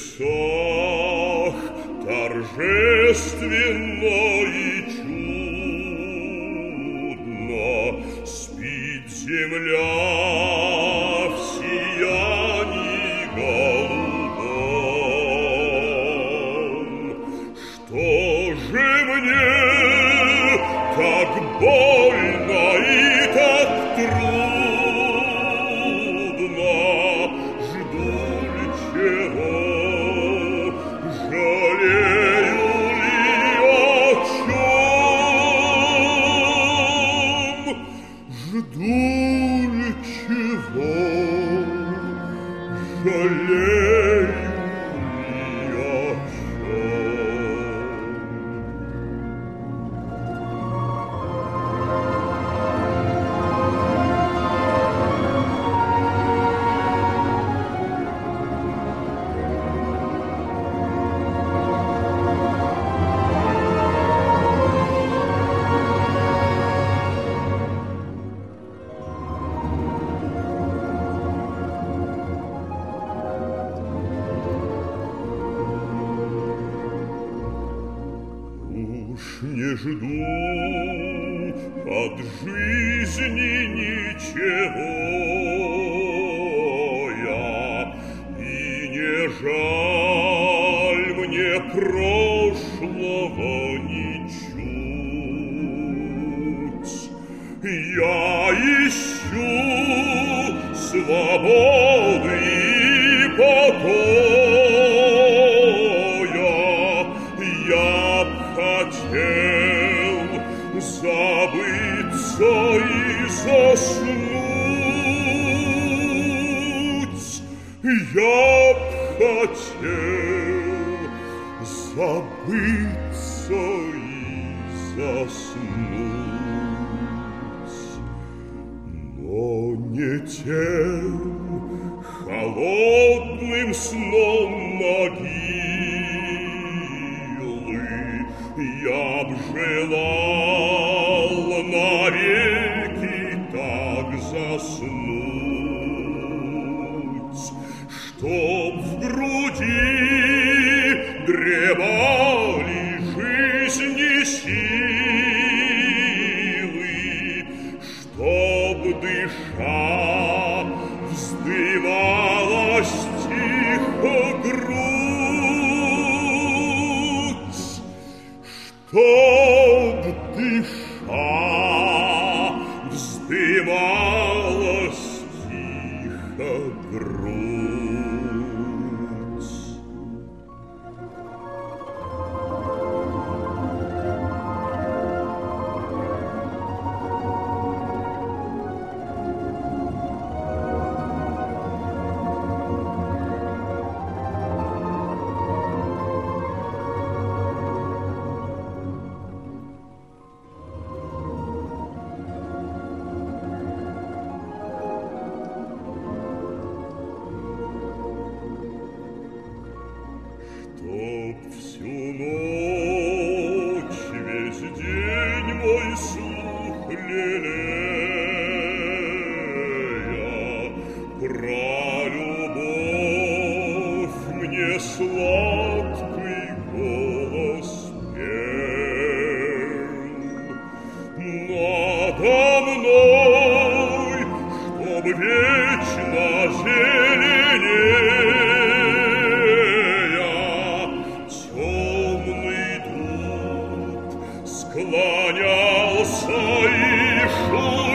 небесах торжественно и чудно спит земля в сиянии голубом. Что же мне так больно Prolet не жду от жизни ничего я, и не жаль мне прошлого ничуть. Я ищу свободы и покоя. Я хотел тем холодным сном могилы силы, чтоб дыша вздымалась тихо грудь, чтоб дыша вздымалась тихо грудь. Чтоб всю ночь, весь день мой слух лелея, Про любовь мне сладкий голос пел. Надо склонялся и шел